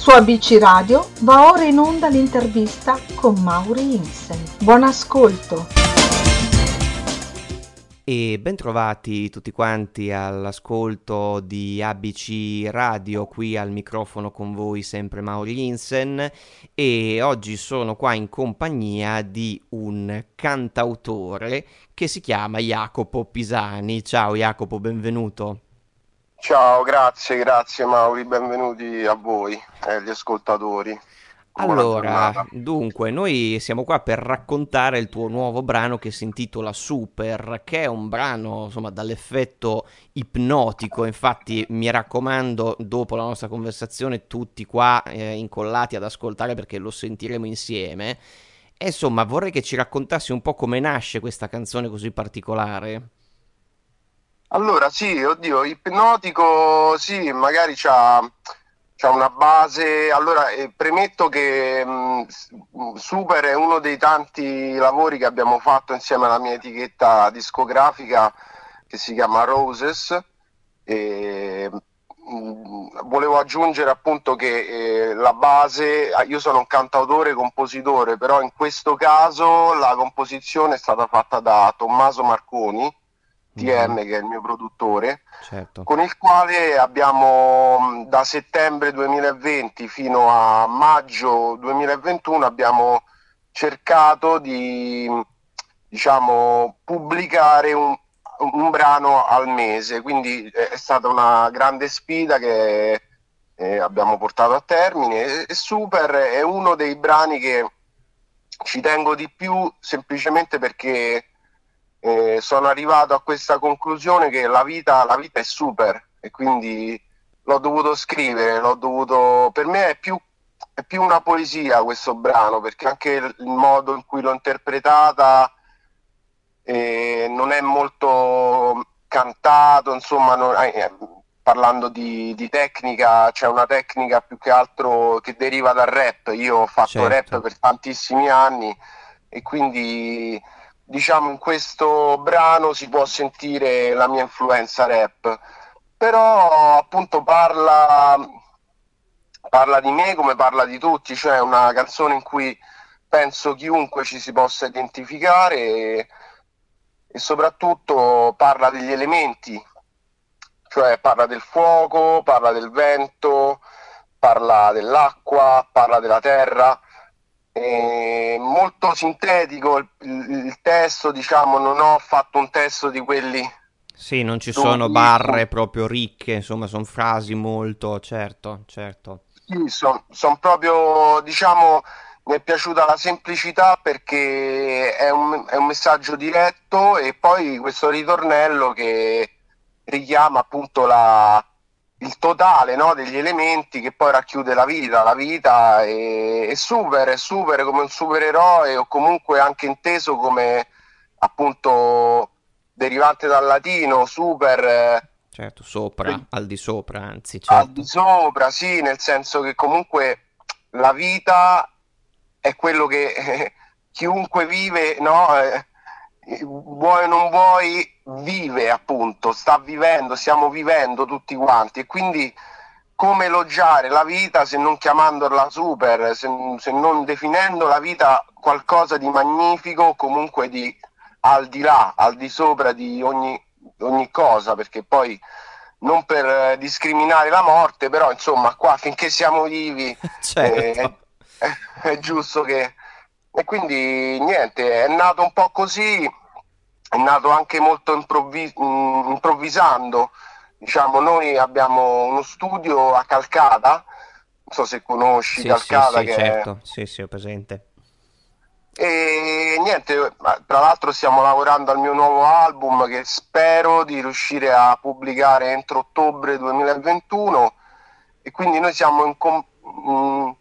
Su ABC Radio va ora in onda l'intervista con Mauri Insen. Buon ascolto! E bentrovati tutti quanti all'ascolto di ABC Radio, qui al microfono con voi sempre Mauri Insen e oggi sono qua in compagnia di un cantautore che si chiama Jacopo Pisani. Ciao Jacopo, benvenuto. Ciao, grazie, grazie Mauri, benvenuti a voi e agli ascoltatori. Allora, dunque, noi siamo qua per raccontare il tuo nuovo brano che si intitola Super, che è un brano, insomma, dall'effetto ipnotico. Infatti, mi raccomando, dopo la nostra conversazione, tutti qua eh, incollati ad ascoltare perché lo sentiremo insieme. E insomma, vorrei che ci raccontassi un po' come nasce questa canzone così particolare. Allora, sì, oddio, ipnotico, sì, magari c'ha, c'ha una base. Allora, eh, premetto che mh, Super è uno dei tanti lavori che abbiamo fatto insieme alla mia etichetta discografica che si chiama Roses. E, mh, volevo aggiungere appunto che eh, la base, io sono un cantautore, compositore, però in questo caso la composizione è stata fatta da Tommaso Marconi TM che è il mio produttore, certo. con il quale abbiamo da settembre 2020 fino a maggio 2021 abbiamo cercato di diciamo, pubblicare un, un brano al mese, quindi è stata una grande sfida che eh, abbiamo portato a termine. E Super è uno dei brani che ci tengo di più semplicemente perché eh, sono arrivato a questa conclusione che la vita, la vita è super e quindi l'ho dovuto scrivere, l'ho dovuto... per me è più, è più una poesia questo brano perché anche il, modo in cui l'ho interpretata eh, non è molto cantato, insomma, non, eh, parlando di, di, tecnica, c'è una tecnica più che altro che deriva dal rap. Io ho fatto certo. rap per tantissimi anni e quindi diciamo in questo brano si può sentire la mia influenza rap. Però appunto parla parla di me come parla di tutti cioè una canzone in cui penso chiunque ci si possa identificare e, e soprattutto parla degli elementi cioè parla del fuoco parla del vento parla dell'acqua parla della terra eh, molto sintetico il, il, testo, diciamo, non ho fatto un testo di quelli. Sì, non ci sono barre proprio ricche, insomma, sono frasi molto, certo, certo. Sì, sono son proprio, diciamo, mi è piaciuta la semplicità perché è un, è un messaggio diretto e poi questo ritornello che richiama appunto la, il totale no, degli elementi che poi racchiude la vita. La vita è, è, super, è super come un supereroe o comunque anche inteso come appunto derivante dal latino, super. Certo, sopra, eh, al di sopra, anzi. Certo. Al di sopra, sì, nel senso che comunque la vita è quello che eh, chiunque vive, no? Eh, vuoi o non vuoi, vive appunto, sta vivendo, stiamo vivendo tutti quanti e quindi come elogiare la vita se non chiamandola super, se, se non definendo la vita qualcosa di magnifico, comunque di al di là, al di sopra di ogni, ogni cosa, perché poi non per discriminare la morte, però insomma qua finché siamo vivi certo. eh, è, è, giusto che e quindi niente, è nato un po' così, è nato anche molto improvvis- mm, improvvisando. Diciamo, noi abbiamo uno studio a Calcata, non so se conosci sì, Calcata. Sì, sì, certo, sì, sì, ho presente. E niente, tra l'altro stiamo lavorando al mio nuovo album che spero di riuscire a pubblicare entro ottobre 2021 e quindi noi siamo in, com- in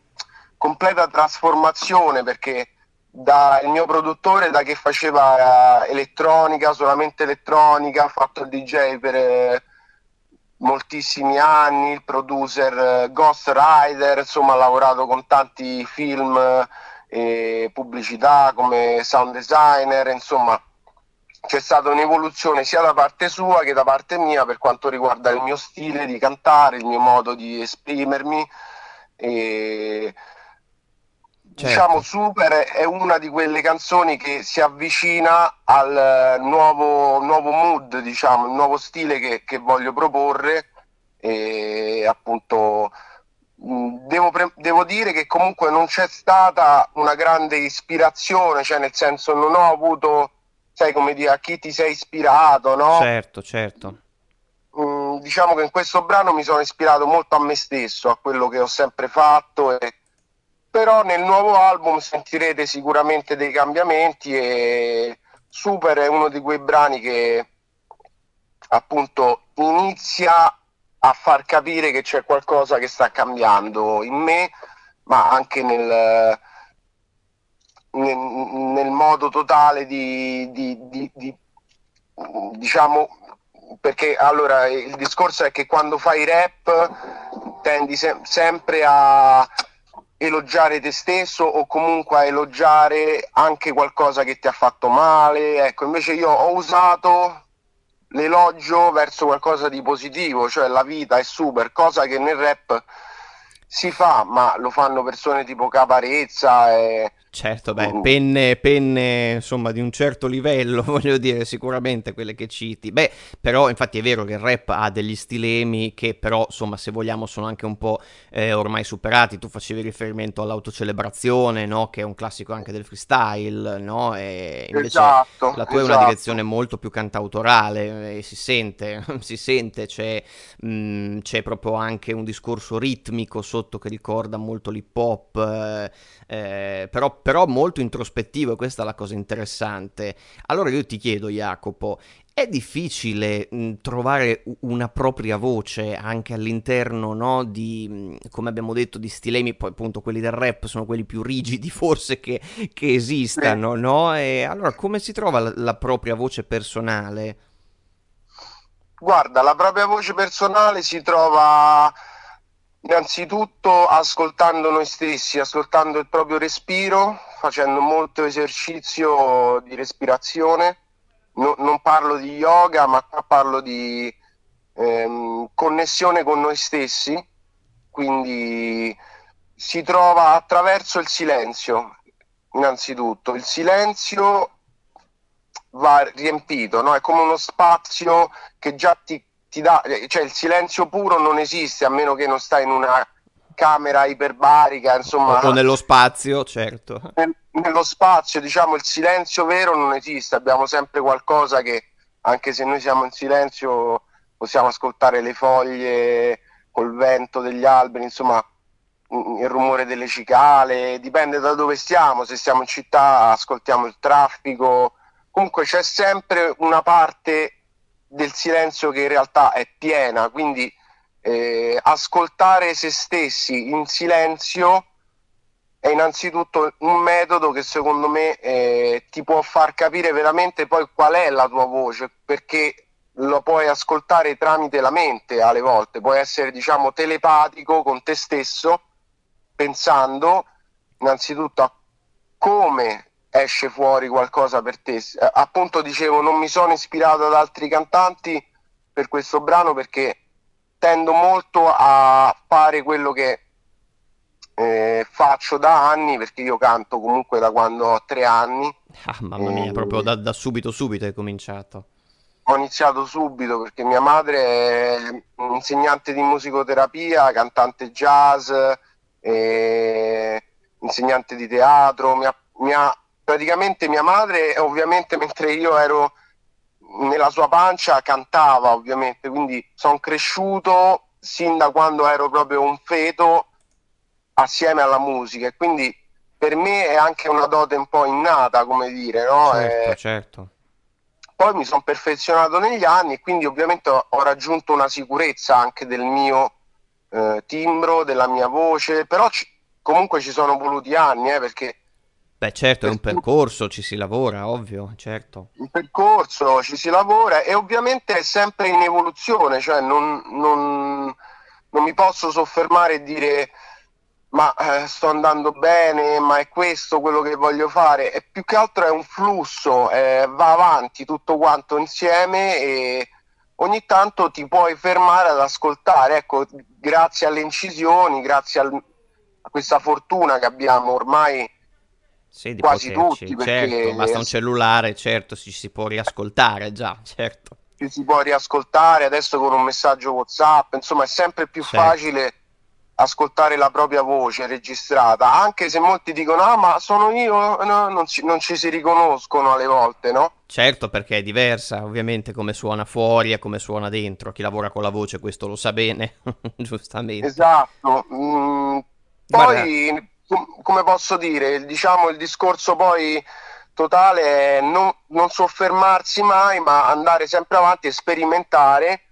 completa trasformazione perché da il mio produttore da che faceva elettronica, solamente elettronica, ha fatto il DJ per eh, moltissimi anni, il producer eh, Ghost Rider, insomma ha lavorato con tanti film e eh, pubblicità come sound designer, insomma c'è stata un'evoluzione sia da parte sua che da parte mia per quanto riguarda il mio stile di cantare, il mio modo di esprimermi e certo. diciamo Super è una di quelle canzoni che si avvicina al nuovo, nuovo mood, diciamo, il nuovo stile che, che voglio proporre e appunto devo, devo, dire che comunque non c'è stata una grande ispirazione, cioè nel senso non ho avuto, sai come dire, a chi ti sei ispirato, no? Certo, certo. Mm, diciamo che in questo brano mi sono ispirato molto a me stesso, a quello che ho sempre fatto e però nel nuovo album sentirete sicuramente dei cambiamenti e Super è uno di quei brani che appunto inizia a far capire che c'è qualcosa che sta cambiando in me, ma anche nel, nel, nel modo totale di, di, di, di, diciamo perché allora il discorso è che quando fai rap tendi se- sempre a elogiare te stesso o comunque a elogiare anche qualcosa che ti ha fatto male. Ecco, invece io ho usato l'elogio verso qualcosa di positivo, cioè la vita è super, cosa che nel rap si fa, ma lo fanno persone tipo Caparezza e Certo, beh, mm. penne, penne, insomma, di un certo livello, voglio dire, sicuramente quelle che citi. Beh, però, infatti è vero che il rap ha degli stilemi che però, insomma, se vogliamo sono anche un po' eh, ormai superati. Tu facevi riferimento all'autocelebrazione, no? Che è un classico anche del freestyle, no? E invece esatto, la tua esatto. è una esatto. direzione molto più cantautorale e si sente, si sente, c'è, mh, mm, c'è proprio anche un discorso ritmico sotto che ricorda molto l'hip hop, eh, eh, però però molto introspettivo e questa è la cosa interessante. Allora io ti chiedo, Jacopo, è difficile mh, trovare una propria voce anche all'interno no, di, come abbiamo detto, di stilemi, poi appunto quelli del rap sono quelli più rigidi forse che, che esistano, no? E allora come si trova la, la propria voce personale? Guarda, la propria voce personale si trova Innanzitutto ascoltando noi stessi, ascoltando il proprio respiro, facendo molto esercizio di respirazione. No, non parlo di yoga, ma parlo di ehm, connessione con noi stessi. Quindi si trova attraverso il silenzio, innanzitutto. Il silenzio va riempito, no? è come uno spazio che già ti ti dà, cioè il silenzio puro non esiste a meno che non stai in una camera iperbarica, insomma. O nello spazio, certo. Nel, nello spazio, diciamo, il silenzio vero non esiste, abbiamo sempre qualcosa che, anche se noi siamo in silenzio, possiamo ascoltare le foglie col vento degli alberi, insomma, il rumore delle cicale, dipende da dove stiamo, se stiamo in città ascoltiamo il traffico, comunque c'è sempre una parte del silenzio che in realtà è piena, quindi eh, ascoltare se stessi in silenzio è innanzitutto un metodo che secondo me eh, ti può far capire veramente poi qual è la tua voce, perché lo puoi ascoltare tramite la mente alle volte, puoi essere diciamo telepatico con te stesso, pensando innanzitutto a come esce fuori qualcosa per te. Eh, appunto dicevo, non mi sono ispirato ad altri cantanti per questo brano perché tendo molto a fare quello che eh, faccio da anni, perché io canto comunque da quando ho tre anni. Ah, mamma mia, proprio da, da, subito, subito hai cominciato. Ho iniziato subito perché mia madre è insegnante di musicoterapia, cantante jazz, insegnante di teatro, mi ha, mi ha praticamente mia madre, ovviamente mentre io ero nella sua pancia, cantava ovviamente, quindi sono cresciuto sin da quando ero proprio un feto assieme alla musica e quindi per me è anche una dote un po' innata, come dire, no? Certo, eh, certo. Poi mi sono perfezionato negli anni e quindi ovviamente ho raggiunto una sicurezza anche del mio eh, timbro, della mia voce, però ci, comunque ci sono voluti anni, eh, perché Beh, certo, è un percorso, ci si lavora, ovvio, certo. Un percorso, ci si lavora e ovviamente è sempre in evoluzione, cioè non, non, non mi posso soffermare e dire ma eh, sto andando bene, ma è questo quello che voglio fare. E più che altro è un flusso, eh, va avanti tutto quanto insieme e ogni tanto ti puoi fermare ad ascoltare. Ecco, grazie alle incisioni, grazie al, questa fortuna che abbiamo ormai sì, di quasi poterci, tutti, perché certo, basta un cellulare, certo, ci si può riascoltare già, certo. ci si può riascoltare adesso con un messaggio WhatsApp, insomma è sempre più Certo. facile ascoltare la propria voce registrata, anche se molti dicono ah ma sono io, no, non, ci, non ci si riconoscono alle volte, no? Certo, perché è diversa, ovviamente, come suona fuori e come suona dentro. Chi lavora con la voce questo lo sa bene, giustamente. Esatto. Mm, Guarda- poi, com- come posso dire, diciamo il discorso poi totale è non, non soffermarsi mai, ma andare sempre avanti sperimentare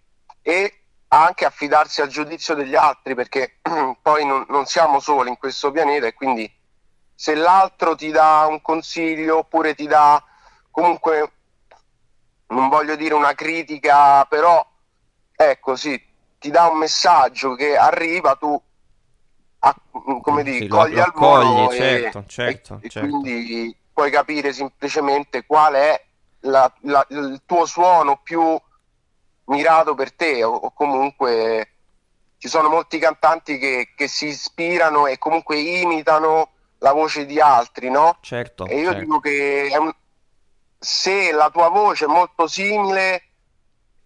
e anche affidarsi al giudizio degli altri, perché poi non, non siamo soli in questo pianeta e quindi se l'altro ti dà un consiglio oppure ti dà comunque, non voglio dire una critica, però ecco sì, ti dà un messaggio che arriva, tu a- come Sì, dici, lo- cogli lo al volo cogli, e- certo, e- certo, e certo. quindi puoi capire semplicemente qual è la- la- il tuo suono più mirato per te o, o comunque ci sono molti cantanti che, che si ispirano e comunque imitano la voce di altri, no? Certo, E io certo. dico che un- se la tua voce è molto simile,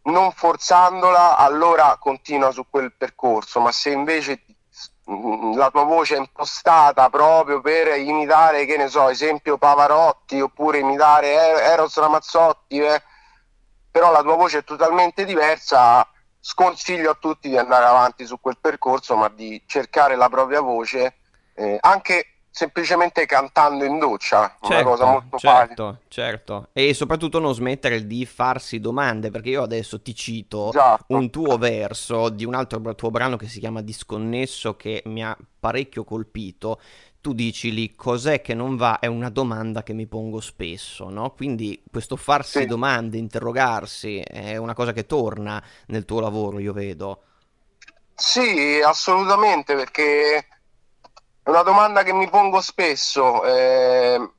non forzandola, allora continua su quel percorso, ma se invece mm, la tua voce è impostata proprio per imitare, che ne so, esempio Pavarotti oppure imitare Er- Eros Ramazzotti, eh, però la tua voce è totalmente diversa, sconsiglio a tutti di andare avanti su quel percorso, ma di cercare la propria voce, eh, anche semplicemente cantando in doccia, una cosa Certo, molto facile. certo, certo. E soprattutto non smettere di farsi domande, perché io adesso ti cito Esatto. un tuo verso di un altro tuo brano che si chiama Disconnesso che mi ha parecchio colpito. Tu dici lì cos'è che non va? È una domanda che mi pongo spesso, no? Quindi questo farsi Sì. domande, interrogarsi, è una cosa che torna nel tuo lavoro, io vedo. Sì, assolutamente, perché è una domanda che mi pongo spesso. eh,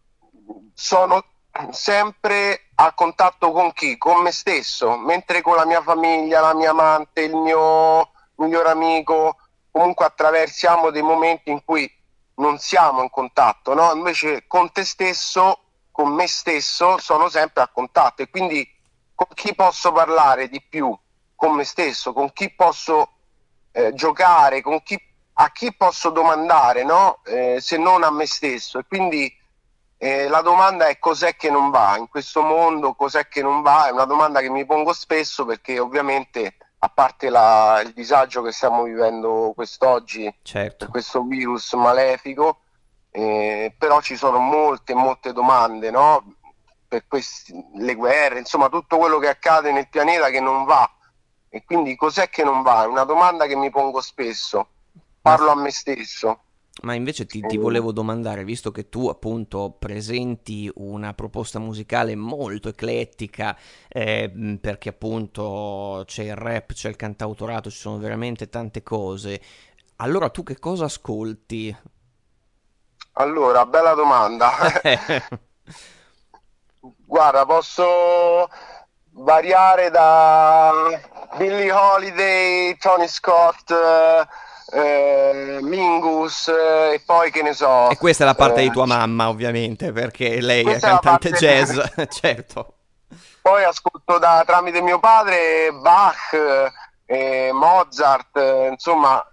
sono sempre a contatto con chi? Con me stesso, mentre con la mia famiglia, la mia amante, il mio miglior amico, comunque attraversiamo dei momenti in cui non siamo in contatto, no? Invece con te stesso, con me stesso, sono sempre a contatto e quindi con chi posso parlare di più? Con me stesso, con chi posso eh, giocare, con chi, a chi posso domandare, no? Eh, se non a me stesso. E quindi eh, la domanda è cos'è che non va in questo mondo, cos'è che non va? È una domanda che mi pongo spesso perché ovviamente, a parte la- il disagio che stiamo vivendo quest'oggi per Certo, questo virus malefico, eh, però ci sono molte, molte domande, no? Per questi, le guerre, insomma, tutto quello che accade nel pianeta che non va. E quindi cos'è che non va? È una domanda che mi pongo spesso. Parlo a me stesso. Ma invece ti, ti Eh, volevo domandare, visto che tu appunto presenti una proposta musicale molto eclettica, eh, perché appunto c'è il rap, c'è il cantautorato, ci sono veramente tante cose, allora tu che cosa ascolti? Allora, bella domanda. Guarda, posso variare da Billie Holiday, Tony Scott, eh, eh, Mingus eh, e poi che ne so. E questa è la parte eh, di tua mamma, ovviamente, perché lei è è cantante parte- jazz, certo. Poi ascolto da, tramite mio padre Bach, eh, Mozart, eh, insomma,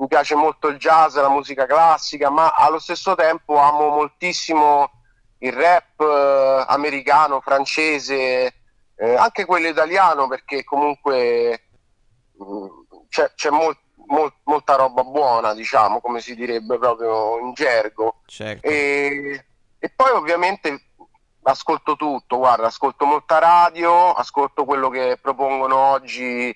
mi piace molto il jazz, la musica classica, ma allo stesso tempo amo moltissimo il rap eh, americano, francese, anche quello italiano, perché comunque mh, c'è, c'è mol- mol- molta roba buona, diciamo, come si direbbe proprio in gergo. Certo. E, e poi ovviamente ascolto tutto, guarda, ascolto molta radio, ascolto quello che propongono oggi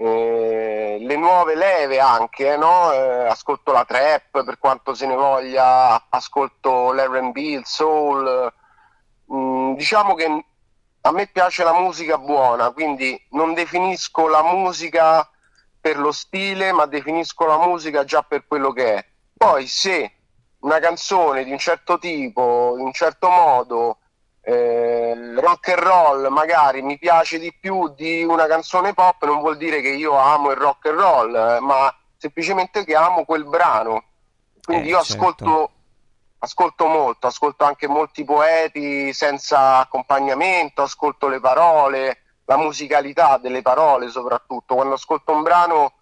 eh, le nuove leve anche, no? Eh, ascolto la trap per quanto se ne voglia, ascolto l'R&B, il soul. Mm, diciamo che a me piace la musica buona, quindi non definisco la musica per lo stile, ma definisco la musica già per quello che è. Poi se una canzone di un certo tipo, in un certo modo, eh, rock and roll magari mi piace di più di una canzone pop, non vuol dire che io amo il rock and roll, eh, ma semplicemente che amo quel brano. Quindi eh, io certo. ascolto, ascolto molto, ascolto anche molti poeti senza accompagnamento, ascolto le parole, la musicalità delle parole soprattutto. Quando ascolto un brano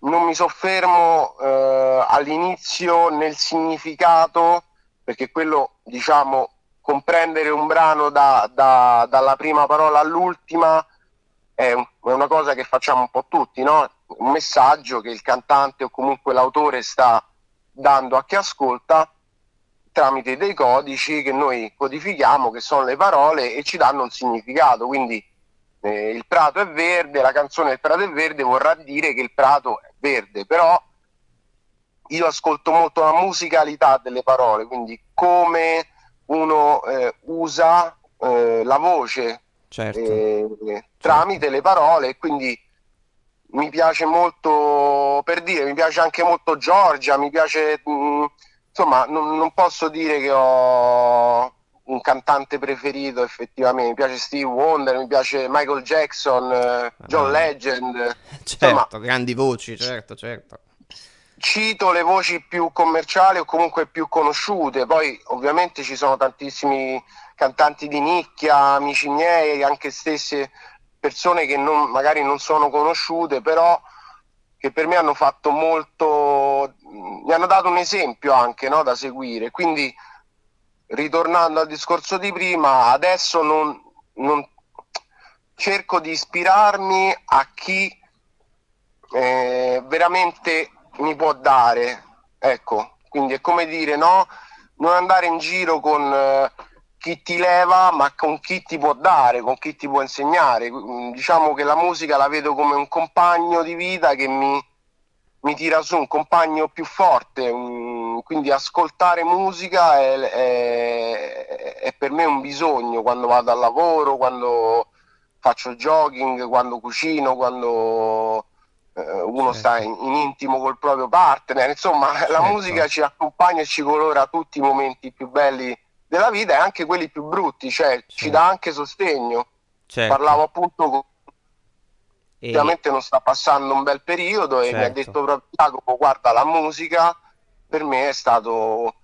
non mi soffermo eh, all'inizio nel significato, perché quello, diciamo, comprendere un brano da, da, dalla prima parola all'ultima è, un, è, una cosa che facciamo un po' tutti, no? un messaggio che il cantante o comunque l'autore sta dando a chi ascolta tramite dei codici che noi codifichiamo, che sono le parole e ci danno un significato. Quindi eh, il prato è verde, la canzone Il prato è verde vorrà dire che il prato è verde, però io ascolto molto la musicalità delle parole, quindi come uno eh, usa eh, la voce certo. eh, certo. tramite le parole quindi mi piace molto per dire, mi piace anche molto Giorgia, mi piace mh, mm, insomma non, non, posso dire che ho un cantante preferito effettivamente, mi piace Steve Wonder, mi piace Michael Jackson, eh, John ah. Legend, certo, insomma, grandi voci, certo, certo cito le voci più commerciali o comunque più conosciute, poi ovviamente ci sono tantissimi cantanti di nicchia, amici miei, anche stesse persone che non, magari non sono conosciute, però che per me hanno fatto molto, mi hanno dato un esempio anche no, da seguire. Quindi ritornando al discorso di prima, adesso non, non cerco di ispirarmi a chi eh, veramente mi può dare. Ecco, quindi è come dire, no? Non andare in giro con eh, chi ti leva, ma con chi ti può dare, con chi ti può insegnare. Mm, diciamo che la musica la vedo come un compagno di vita che mi, mi tira su, un compagno più forte. Un, quindi ascoltare musica è, è, è per me un bisogno quando vado al lavoro, quando faccio jogging, quando cucino, quando eh, uno certo. sta in, in, intimo col proprio partner, insomma certo. la musica ci accompagna e ci colora tutti i momenti più belli della vita e anche quelli più brutti, cioè certo. ci dà anche sostegno. Certo. Parlavo appunto con... E... Ovviamente non sta passando un bel periodo e mi ha certo. detto proprio Jacopo, guarda la musica per me è stato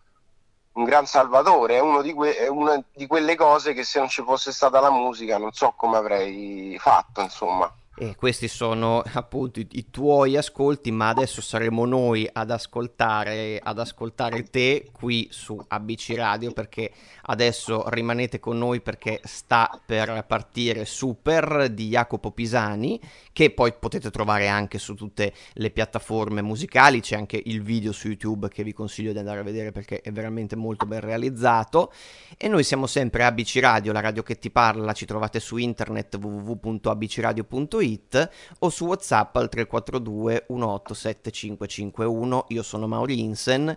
un gran salvatore, è, uno di que- è una di quelle cose che se non ci fosse stata la musica non so come avrei fatto, insomma. E questi sono appunto i, i, tuoi ascolti, ma adesso saremo noi ad ascoltare, ad ascoltare te qui su ABC Radio perché adesso rimanete con noi perché sta per partire Super di Jacopo Pisani che poi potete trovare anche su tutte le piattaforme musicali, c'è anche il video su YouTube che vi consiglio di andare a vedere perché è veramente molto ben realizzato. E noi siamo sempre ABC Radio, la radio che ti parla, ci trovate su internet www.abcradio.it www.radioticino.it o su WhatsApp al 342 187551. Io sono Mauri Insen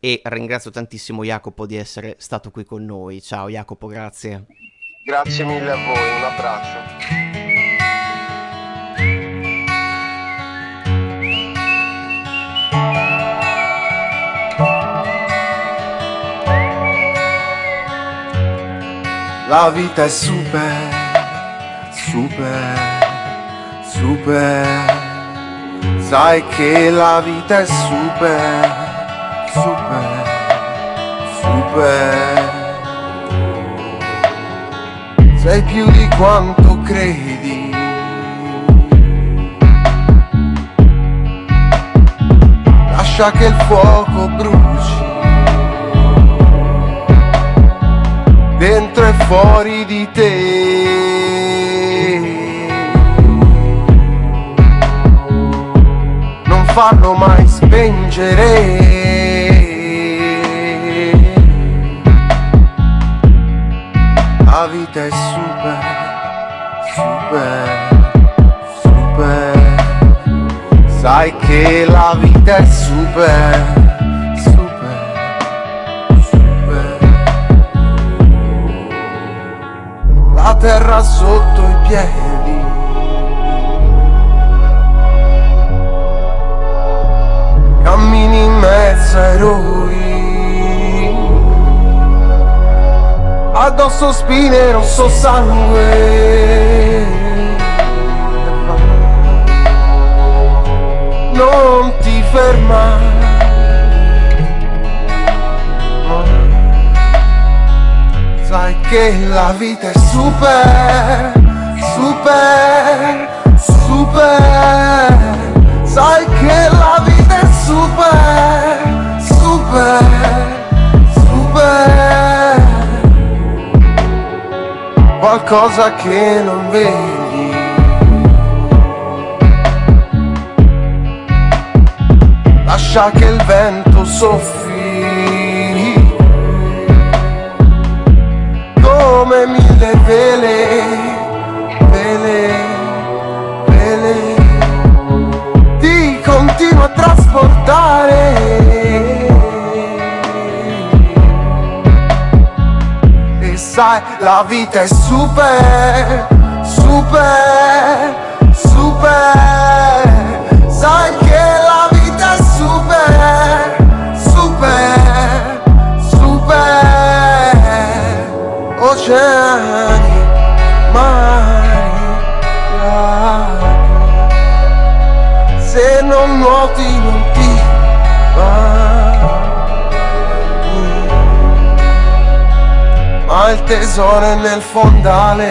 e ringrazio tantissimo Jacopo di essere stato qui con noi. Ciao Jacopo, grazie. Grazie mille a voi, un abbraccio. La vita è super, super super, sai che la vita è super, super, super. Sei più di quanto credi. Lascia che il fuoco bruci. Dentro e fuori di te. Farlo mai spengere. La vita è super, super, super. Sai che la vita è super. La terra sotto i piedi sei lui. Addosso spine, rosso sangue. Non ti fermare Sai che la vita è super, super, super. Sai che la vita è super super, super. Qualcosa che non vedi. Lascia che il vento soffi come mille vele, vele, ti continuo a trasportare. Sai, la vita è super, super, super. Sai che la vita è super, super, super. Oceani, Ma il tesoro è nel fondale.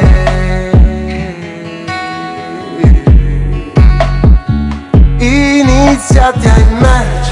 Iniziati a immergere.